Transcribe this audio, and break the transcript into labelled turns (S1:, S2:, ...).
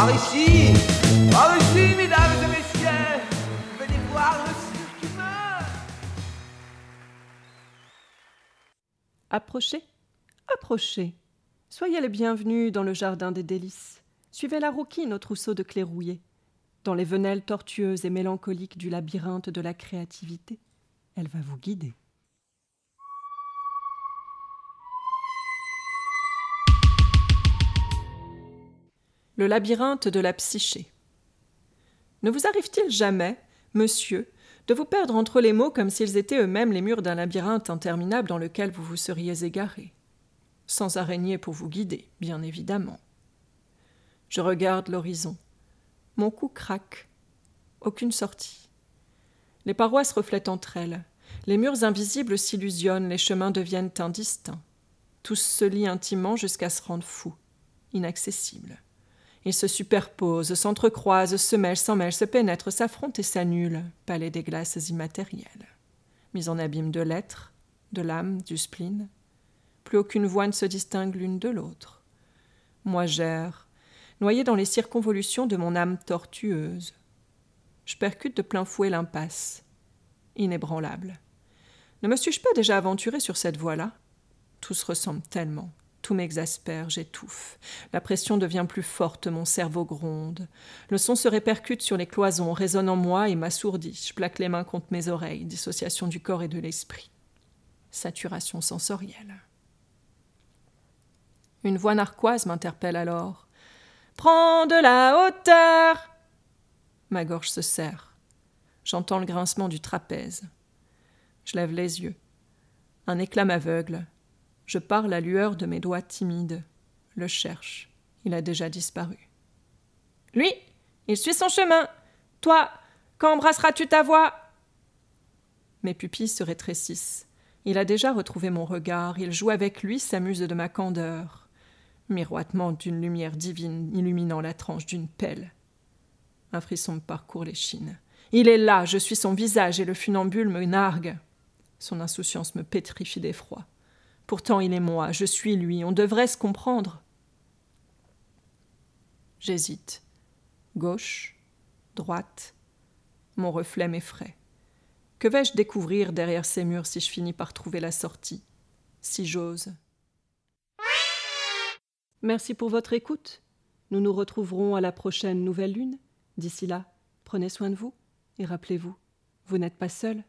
S1: Par ici, par ici, mesdames et messieurs, venez voir le cirque.
S2: Approchez, approchez. Soyez les bienvenus dans le jardin des délices. Suivez la rouquine au trousseau de clés rouillées. Dans les venelles tortueuses et mélancoliques du labyrinthe de la créativité, elle va vous guider. Le labyrinthe de la psyché. Ne vous arrive-t-il jamais, monsieur, de vous perdre entre les mots comme s'ils étaient eux-mêmes les murs d'un labyrinthe interminable dans lequel vous vous seriez égaré? Sans araignée pour vous guider, bien évidemment. Je regarde l'horizon. Mon cou craque. Aucune sortie. Les parois se reflètent entre elles. Les murs invisibles s'illusionnent, les chemins deviennent indistincts. Tous se lient intimement jusqu'à se rendre fous, inaccessibles. Ils se superposent, s'entrecroisent, se mêlent, s'en mêlent, se pénètrent, s'affrontent et s'annulent, palais des glaces immatérielles. Mis en abîme de l'être, de l'âme, du spleen. Plus aucune voix ne se distingue l'une de l'autre. Moi j'erre, noyé dans les circonvolutions de mon âme tortueuse. Je percute de plein fouet l'impasse, inébranlable. Ne me suis-je pas déjà aventuré sur cette voie-là? Tout se ressemble tellement. Tout m'exaspère, j'étouffe. La pression devient plus forte, mon cerveau gronde. Le son se répercute sur les cloisons, résonne en moi et m'assourdit. Je plaque les mains contre mes oreilles, dissociation du corps et de l'esprit. Saturation sensorielle. Une voix narquoise m'interpelle alors. Prends de la hauteur Ma gorge se serre. J'entends le grincement du trapèze. Je lève les yeux. Un éclat m'aveugle. Je parle à lueur de mes doigts timides. Le cherche. Il a déjà disparu. Lui, il suit son chemin. Toi, quand embrasseras-tu ta voix? Mes pupilles se rétrécissent. Il a déjà retrouvé mon regard. Il joue avec lui, s'amuse de ma candeur. Miroitement d'une lumière divine illuminant la tranche d'une pelle. Un frisson me parcourt les chines. Il est là, je suis son visage et le funambule me nargue. Son insouciance me pétrifie d'effroi. Pourtant il est moi, je suis lui, on devrait se comprendre. J'hésite. Gauche, droite, mon reflet m'effraie. Que vais-je découvrir derrière ces murs si je finis par trouver la sortie? Si j'ose. Merci pour votre écoute. Nous nous retrouverons à la prochaine nouvelle lune. D'ici là, prenez soin de vous et rappelez-vous, vous n'êtes pas seul.